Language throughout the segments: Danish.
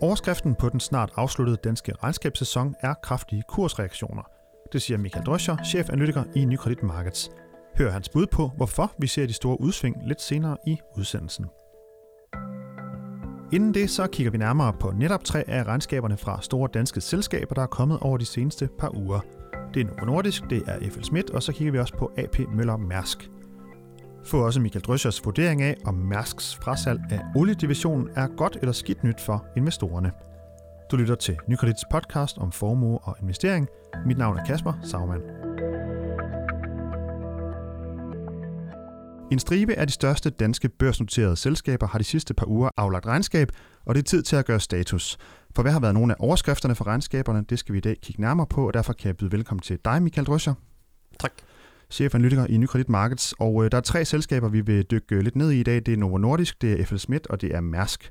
Overskriften på den snart afsluttede danske regnskabssæson er kraftige kursreaktioner. Det siger Michael Drøscher, chefanalytiker i Nykredit Markets. Hør hans bud på, hvorfor vi ser de store udsving lidt senere i udsendelsen. Inden det så kigger vi nærmere på netop tre af regnskaberne fra store danske selskaber, der er kommet over de seneste par uger. Det er Novo Nordisk, det er FL Schmidt, og så kigger vi også på AP Møller Mærsk. Få også Michael Drøschers vurdering af, om Mærsks frasalg af oliedivisionen er godt eller skidt nyt for investorerne. Du lytter til Nykredits podcast om formue og investering. Mit navn er Kasper Sagmann. En stribe af de største danske børsnoterede selskaber har de sidste par uger aflagt regnskab, og det er tid til at gøre status. For hvad har været nogle af overskrifterne for regnskaberne, det skal vi i dag kigge nærmere på, og derfor kan jeg byde velkommen til dig, Michael Drøscher. Tak. Chefanalytiker i Nykredit Markets, og øh, der er tre selskaber, vi vil dykke øh, lidt ned i i dag. Det er Novo Nordisk, det er FL Schmidt, og det er Mærsk.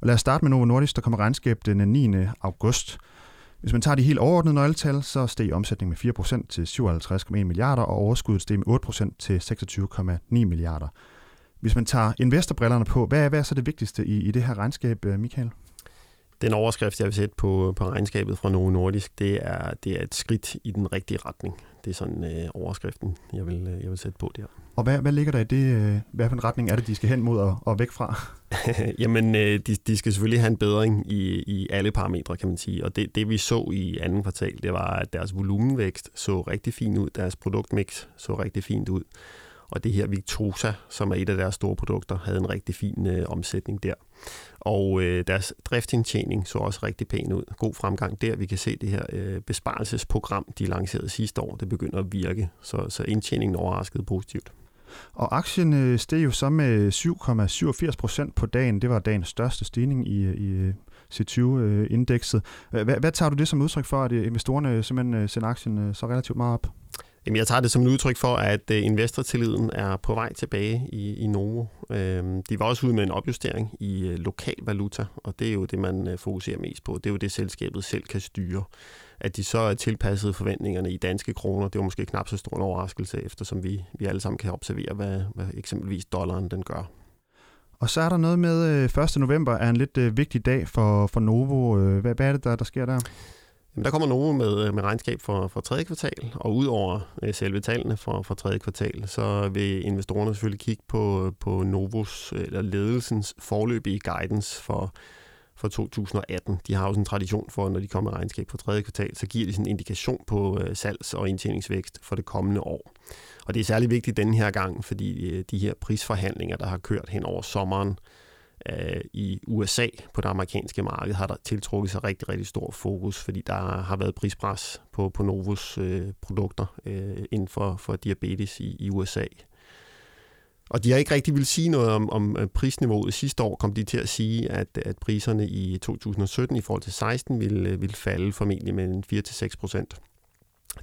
Og lad os starte med Novo Nordisk, der kommer regnskab den øh, 9. august. Hvis man tager de helt overordnede nøgletal, så steg omsætningen med 4% til 57,1 milliarder, og overskuddet steg med 8% til 26,9 milliarder. Hvis man tager investorbrillerne på, hvad er, hvad er så det vigtigste i, i det her regnskab, øh, Michael? Den overskrift, jeg vil sætte på, på regnskabet fra Novo Nordisk, det er, det er et skridt i den rigtige retning. Det er sådan øh, overskriften, jeg vil, øh, jeg vil sætte på der. Og hvad, hvad ligger der i det? Øh, hvad for en retning er det, de skal hen mod og, og væk fra? Jamen, øh, de, de skal selvfølgelig have en bedring i, i alle parametre, kan man sige. Og det, det vi så i anden kvartal, det var, at deres volumenvækst så rigtig fint ud. Deres produktmix så rigtig fint ud. Og det her Victosa, som er et af deres store produkter, havde en rigtig fin øh, omsætning der. Og øh, deres driftindtjening så også rigtig pæn ud. God fremgang der. Vi kan se det her øh, besparelsesprogram, de lancerede sidste år, det begynder at virke. Så, så indtjeningen overraskede positivt. Og aktien øh, steg jo så med 7,87 procent på dagen. Det var dagens største stigning i, øh, i øh, C20-indekset. Øh, hvad, hvad tager du det som udtryk for, at investorerne simpelthen sender aktien så relativt meget op? Jamen, jeg tager det som et udtryk for, at øh, investortilliden er på vej tilbage i, i Novo. Øhm, de var også ude med en opjustering i øh, lokal valuta, og det er jo det, man øh, fokuserer mest på. Det er jo det, selskabet selv kan styre. At de så er tilpasset forventningerne i danske kroner, det var måske knap så stor en overraskelse, eftersom vi, vi alle sammen kan observere, hvad, hvad eksempelvis dollaren den gør. Og så er der noget med øh, 1. november er en lidt øh, vigtig dag for, for Novo. Øh, hvad, hvad er det, der, der sker der? Jamen, der kommer Novo med, øh, med regnskab for, for tredje kvartal, og udover øh, selve tallene for, for tredje kvartal, så vil investorerne selvfølgelig kigge på, på Novos eller ledelsens forløbige guidance for, for 2018. De har også en tradition for, når de kommer med regnskab for tredje kvartal, så giver de sådan en indikation på øh, salgs- og indtjeningsvækst for det kommende år. Og det er særlig vigtigt denne her gang, fordi øh, de her prisforhandlinger, der har kørt hen over sommeren, øh, Øh, i USA på det amerikanske marked har der tiltrukket sig rigtig, rigtig stor fokus, fordi der har været prispres på, på Novos øh, produkter øh, inden for, for diabetes i, i USA. Og de har ikke rigtig vil sige noget om, om øh, prisniveauet. Sidste år kom de til at sige, at, at priserne i 2017 i forhold til 16 ville, øh, ville falde formentlig mellem 4-6 procent.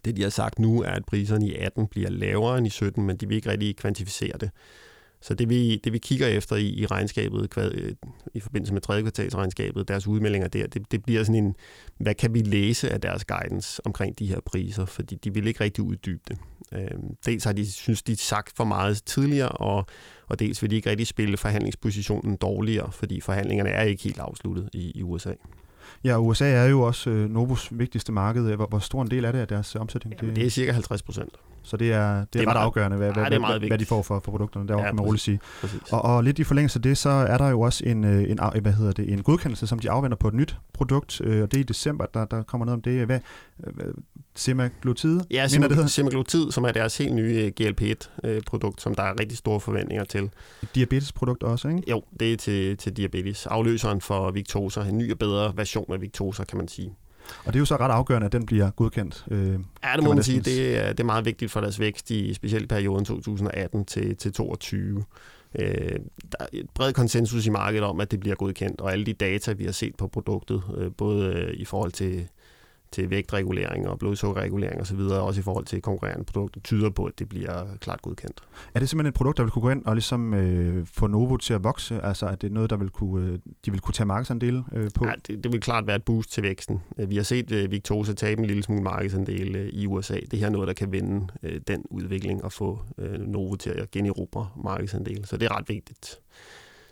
Det de har sagt nu er, at priserne i 18 bliver lavere end i 17, men de vil ikke rigtig kvantificere det. Så det vi, det vi kigger efter i, i regnskabet, kvad, øh, i forbindelse med tredje kvartalsregnskabet, deres udmeldinger der, det, det bliver sådan en, hvad kan vi læse af deres guidance omkring de her priser, fordi de vil ikke rigtig uddybe det. Øh, dels har de, synes de sagt for meget tidligere, og, og dels vil de ikke rigtig spille forhandlingspositionen dårligere, fordi forhandlingerne er ikke helt afsluttet i, i USA. Ja, USA er jo også øh, Novos vigtigste marked. Hvor, hvor stor en del er det af deres omsætning? Ja, det er cirka 50 procent. Så det er, det er, det er ret meget, afgørende, hvad, hvad, hvad, hvad, hvad de får for, for produkterne. Der ja, kan man roligt sige. Og, og lidt i forlængelse af det, så er der jo også en, øh, en, hvad hedder det, en godkendelse, som de afvender på et nyt produkt, øh, og det er i december, der, der kommer noget om det. Hvad, semaglutid? Ja, sem- semaglutid, som er deres helt nye øh, GLP-1-produkt, som der er rigtig store forventninger til. Et diabetesprodukt også, ikke? Jo, det er til, til diabetes. Afløseren for Victosa, en ny og bedre version af Victosa, kan man sige. Og det er jo så ret afgørende, at den bliver godkendt. Øh, ja, det må man sige. Det er, det er meget vigtigt for deres vækst, i specielt perioden 2018 til, til 2022. Øh, der er et bred konsensus i markedet om, at det bliver godkendt, og alle de data, vi har set på produktet, øh, både øh, i forhold til til vægtregulering og blodsukkerregulering osv., også i forhold til konkurrerende produkter, tyder på, at det bliver klart godkendt. Er det simpelthen et produkt, der vil kunne gå ind og ligesom øh, få Novo til at vokse? Altså er det noget, der vil kunne, øh, de vil kunne tage markedsandel øh, på? Ja, det, det vil klart være et boost til væksten. Vi har set øh, Victosa tabe en lille smule markedsandel øh, i USA. Det her er noget, der kan vende øh, den udvikling og få øh, Novo til at generobre markedsandel. Så det er ret vigtigt.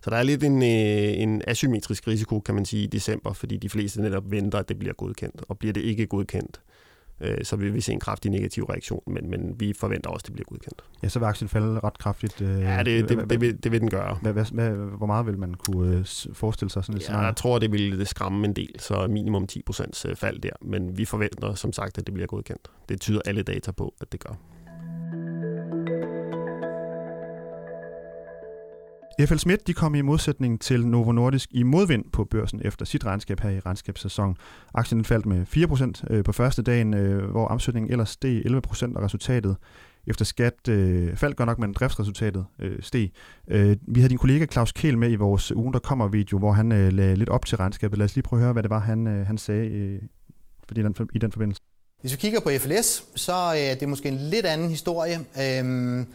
Så der er lidt en, øh, en asymmetrisk risiko, kan man sige, i december, fordi de fleste netop venter, at det bliver godkendt. Og bliver det ikke godkendt, øh, så vil vi se en kraftig negativ reaktion, men, men vi forventer også, at det bliver godkendt. Ja, så vil aktien falde ret kraftigt. Øh, ja, det, det, det, vil, det vil den gøre. Hvad, hvad, hvor meget vil man kunne forestille sig sådan et ja, Jeg tror, det vil skræmme en del, så minimum 10% fald der, men vi forventer som sagt, at det bliver godkendt. Det tyder alle data på, at det gør. FL Schmidt de kom i modsætning til Novo Nordisk i modvind på børsen efter sit regnskab her i regnskabssæsonen. Aktien faldt med 4% øh, på første dagen, øh, hvor omsætningen ellers steg 11% og resultatet efter skat øh, faldt godt nok, men driftsresultatet øh, steg. Øh, vi havde din kollega Claus Kehl med i vores ugen, der kommer video, hvor han øh, lagde lidt op til regnskabet. Lad os lige prøve at høre, hvad det var, han, øh, han sagde øh, i, den, i den forbindelse. Hvis vi kigger på FLS, så øh, er det måske en lidt anden historie. Øh,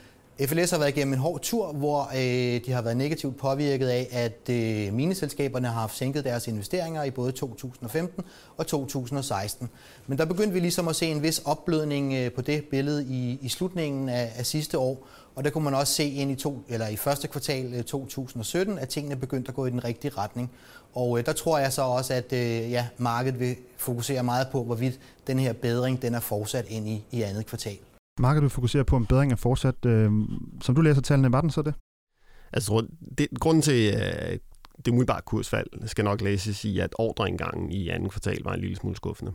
FLS har været igennem en hård tur, hvor øh, de har været negativt påvirket af, at øh, mineselskaberne har haft sænket deres investeringer i både 2015 og 2016. Men der begyndte vi ligesom at se en vis opblødning øh, på det billede i, i slutningen af, af sidste år. Og der kunne man også se ind i, to, eller i første kvartal øh, 2017, at tingene begyndte at gå i den rigtige retning. Og øh, der tror jeg så også, at øh, ja, markedet vil fokusere meget på, hvorvidt den her bedring den er fortsat ind i, i andet kvartal. Markedet vil fokusere på, en bedring er fortsat. Øh, som du læser tallene, var den så det? Altså, det, grunden til øh, det umiddelbare kursfald skal nok læses i, at ordreindgangen i anden kvartal var en lille smule skuffende.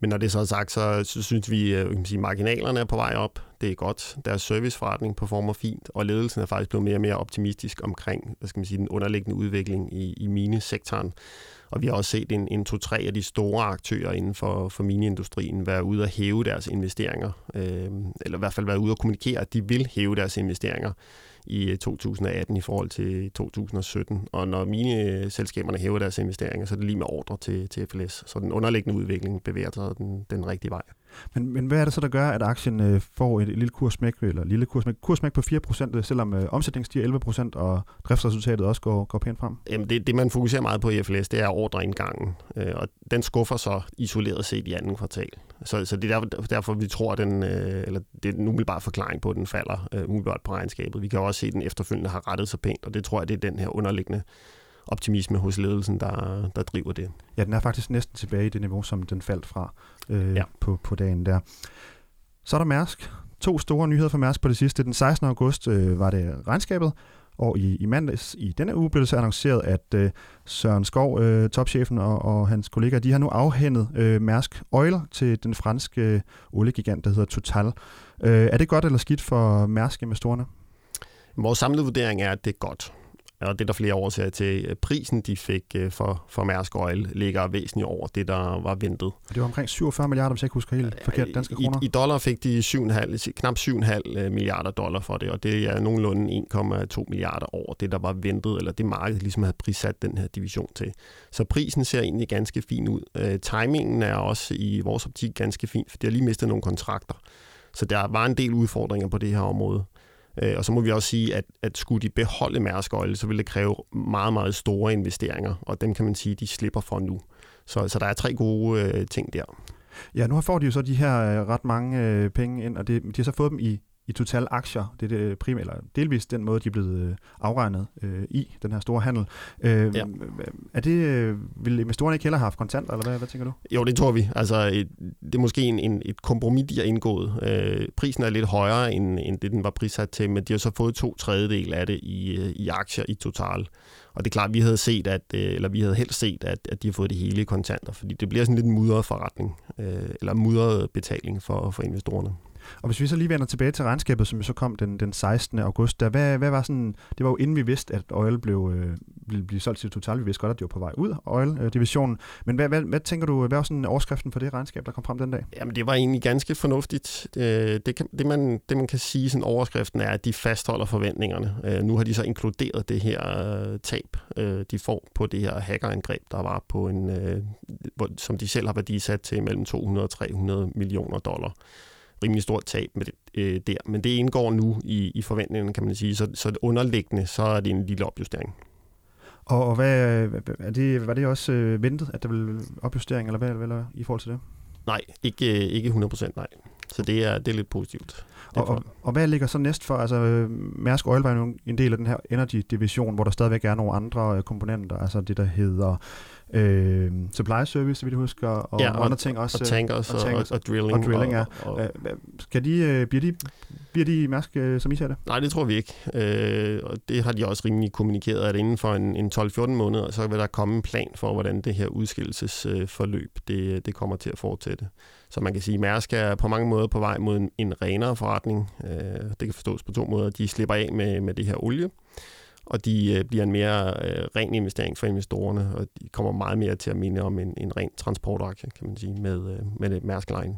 Men når det så er sagt, så, så synes vi, øh, at kan sige, marginalerne er på vej op. Det er godt. Deres serviceforretning performer fint, og ledelsen er faktisk blevet mere og mere optimistisk omkring hvad skal man sige, den underliggende udvikling i, i minesektoren. Og vi har også set en, en to-tre af de store aktører inden for, for mineindustrien være ude og hæve deres investeringer, øh, eller i hvert fald være ude og kommunikere, at de vil hæve deres investeringer i 2018 i forhold til 2017. Og når mine selskaberne hæver deres investeringer, så er det lige med ordre til, til FLS. Så den underliggende udvikling bevæger sig den, den rigtige vej. Men, men hvad er det så, der gør, at aktien øh, får et, et lille kursmæk, eller lille kursmæk, kursmæk på 4%, øh, selvom øh, omsætningen stiger 11%, og driftsresultatet også går, går pænt frem? Jamen det, det, man fokuserer meget på i FLS, det er ordreindgangen, øh, og den skuffer så isoleret set i anden kvartal. Så, så det er derfor, derfor vi tror, at den, øh, eller det er en umiddelbar forklaring på, at den falder øh, umiddelbart på regnskabet. Vi kan også se, at den efterfølgende har rettet sig pænt, og det tror jeg, det er den her underliggende optimisme hos ledelsen, der, der driver det. Ja, den er faktisk næsten tilbage i det niveau, som den faldt fra øh, ja. på, på dagen der. Så er der Mærsk. To store nyheder for Mærsk på det sidste. Den 16. august øh, var det regnskabet, og i, i mandags i denne uge blev det så annonceret, at øh, Søren Skov, øh, topchefen og, og hans kollegaer, de har nu afhændet øh, Mærsk Oil til den franske øh, oliegigant, der hedder Total. Øh, er det godt eller skidt for Mærsk-investorerne? Vores samlede vurdering er, at det er godt og det er der flere årsager til. Prisen, de fik øh, for, for Mærsk Oil, ligger væsentligt over det, der var ventet. Det var omkring 47 milliarder, hvis jeg ikke husker helt forkert, danske kroner. I, i dollar fik de 7,5, knap 7,5 øh, milliarder dollar for det, og det er nogenlunde 1,2 milliarder over det, der var ventet, eller det markedet ligesom havde prissat den her division til. Så prisen ser egentlig ganske fin ud. Timingen er også i vores optik ganske fin, for de har lige mistet nogle kontrakter. Så der var en del udfordringer på det her område. Øh, og så må vi også sige, at, at skulle de beholde Mærsk Oil, så vil det kræve meget, meget store investeringer, og dem kan man sige, de slipper for nu. Så, så der er tre gode øh, ting der. Ja, nu får de jo så de her øh, ret mange øh, penge ind, og det, de har så fået dem i i total aktier. Det er det primære, eller delvis den måde, de er blevet øh, afregnet øh, i, den her store handel. Øh, ja. Er det, øh, vil investorerne ikke heller have haft kontanter, eller hvad, hvad tænker du? Jo, det tror vi. Altså, et, det er måske en, en, et kompromis, de har indgået. Øh, prisen er lidt højere, end, end det, den var prissat til, men de har så fået to tredjedel af det i, øh, i aktier i total. Og det er klart, vi havde set, at, eller vi havde helst set, at, at de har fået det hele i kontanter, fordi det bliver sådan lidt en mudret forretning, øh, eller mudret betaling for, for investorerne. Og hvis vi så lige vender tilbage til regnskabet, som så kom den, den 16. august, der, hvad, hvad var sådan, det var jo inden vi vidste, at Oil blev, øh, ville blive solgt til Total. Vi vidste godt, at det var på vej ud, Oil-divisionen. Men hvad, hvad, hvad tænker du, hvad var sådan overskriften for det regnskab, der kom frem den dag? Jamen, det var egentlig ganske fornuftigt. Øh, det, kan, det, man, det man kan sige, sådan overskriften er, at de fastholder forventningerne. Øh, nu har de så inkluderet det her øh, tab, øh, de får på det her hackerangreb, der var på en, øh, hvor, som de selv har værdisat til mellem 200 og 300 millioner dollar rimelig stort tab med det, øh, der. Men det indgår nu i, i forventningerne, kan man sige. Så, så underliggende, så er det en lille opjustering. Og, og hvad, er det, var det også øh, ventet, at der ville opjustering, eller hvad, eller, i forhold til det? Nej, ikke, ikke 100 nej. Så det er, det er lidt positivt. Og, og, og hvad ligger så næst for? Altså, Mærsk Oil var jo en del af den her energy-division, hvor der stadigvæk er nogle andre øh, komponenter, altså det, der hedder øh, supply service, vil du huske, og, ja, og andre ting også. Og tankers og, og, tankers, og, og drilling. Og drilling, ja. Og, skal de, bliver, de, bliver de Mærsk, som I ser det? Nej, det tror vi ikke. Øh, og det har de også rimelig kommunikeret, at inden for en, en 12-14 måneder, så vil der komme en plan for, hvordan det her udskillelsesforløb det, det kommer til at fortsætte. Så man kan sige, at Mærsk er på mange måder på vej mod en, en renere forretning. Øh, det kan forstås på to måder. De slipper af med, med det her olie, og de øh, bliver en mere øh, ren investering for investorerne, og de kommer meget mere til at minde om en, en ren transportaktie, kan man sige, med, øh, med Mærsk Line.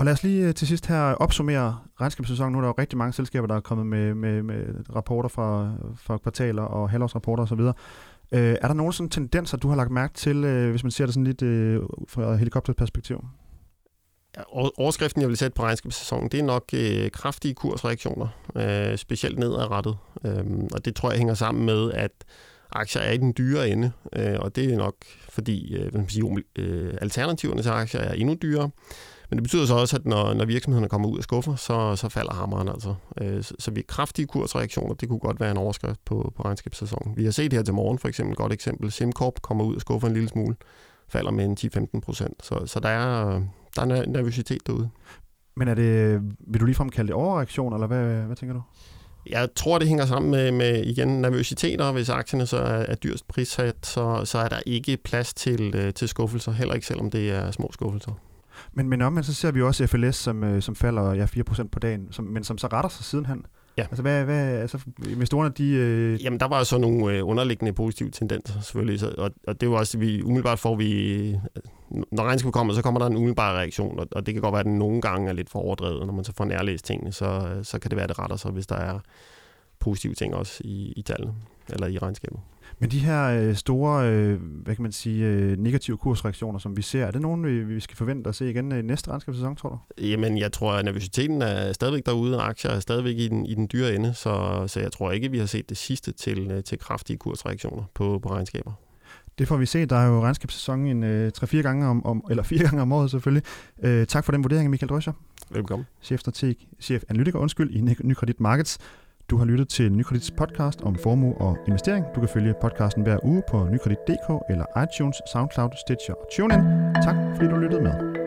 Og lad os lige øh, til sidst her opsummere regnskabssæsonen. Nu er der jo rigtig mange selskaber, der er kommet med, med, med rapporter fra, fra kvartaler og halvårsrapporter osv. Øh, er der nogle sådan tendenser, du har lagt mærke til, øh, hvis man ser det sådan lidt øh, fra helikopterperspektiv? Ja, overskriften, jeg vil sætte på regnskabssæsonen, det er nok øh, kraftige kursreaktioner, øh, specielt nedadrettet. Øh, og det tror jeg hænger sammen med, at aktier er i den dyre ende, øh, og det er nok fordi øh, hvad man sige, øh, alternativerne til aktier er endnu dyrere. Men det betyder så også, at når, når virksomhederne kommer ud af skuffer, så, så falder hammeren altså. Øh, så, så vi kraftige kursreaktioner, det kunne godt være en overskrift på, på regnskabssæsonen. Vi har set her til morgen for eksempel, et godt eksempel. SimCorp kommer ud af skuffer en lille smule, falder med en 10-15 procent. Så, så der er, der er nervøsitet derude. Men er det, vil du ligefrem kalde det overreaktion, eller hvad, hvad tænker du? Jeg tror, det hænger sammen med, med igen nervøsiteter. Hvis aktierne så er, er dyrest prissat, så, så er der ikke plads til, øh, til skuffelser, heller ikke selvom det er små skuffelser. Men, men omvendt så ser vi også FLS, som, øh, som falder ja, 4% på dagen, som, men som så retter sig sidenhen. Ja. Altså, hvad, hvad, altså, investorerne, de... Øh... Jamen, der var så nogle øh, underliggende positive tendenser, selvfølgelig. Så, og, og det er jo også, vi umiddelbart får vi... Når regnskabet kommer, så kommer der en umiddelbar reaktion, og, og det kan godt være, at den nogle gange er lidt for overdrevet. Når man så får nærlæst tingene, så, så kan det være, at det retter sig, hvis der er positive ting også i, i tallene, eller i regnskabet. Men de her øh, store, øh, hvad kan man sige, øh, negative kursreaktioner, som vi ser, er det nogen, vi, vi skal forvente at se igen i næste regnskabssæson, tror du? Jamen, jeg tror, at nervøsiteten er stadigvæk derude, og aktier er stadigvæk i den, i den dyre ende, så, så jeg tror ikke, vi har set det sidste til, til kraftige kursreaktioner på, på regnskaber. Det får vi se. Der er jo regnskabssæson en øh, 3-4 gange om, om, eller fire gange om året selvfølgelig. Øh, tak for den vurdering, Michael Drøscher. Velkommen. Chef strateg, chef analytiker, undskyld, i Nykredit Markets. Du har lyttet til Nykredits podcast om formue og investering. Du kan følge podcasten hver uge på nykredit.dk eller iTunes, SoundCloud, Stitcher og TuneIn. Tak fordi du lyttede med.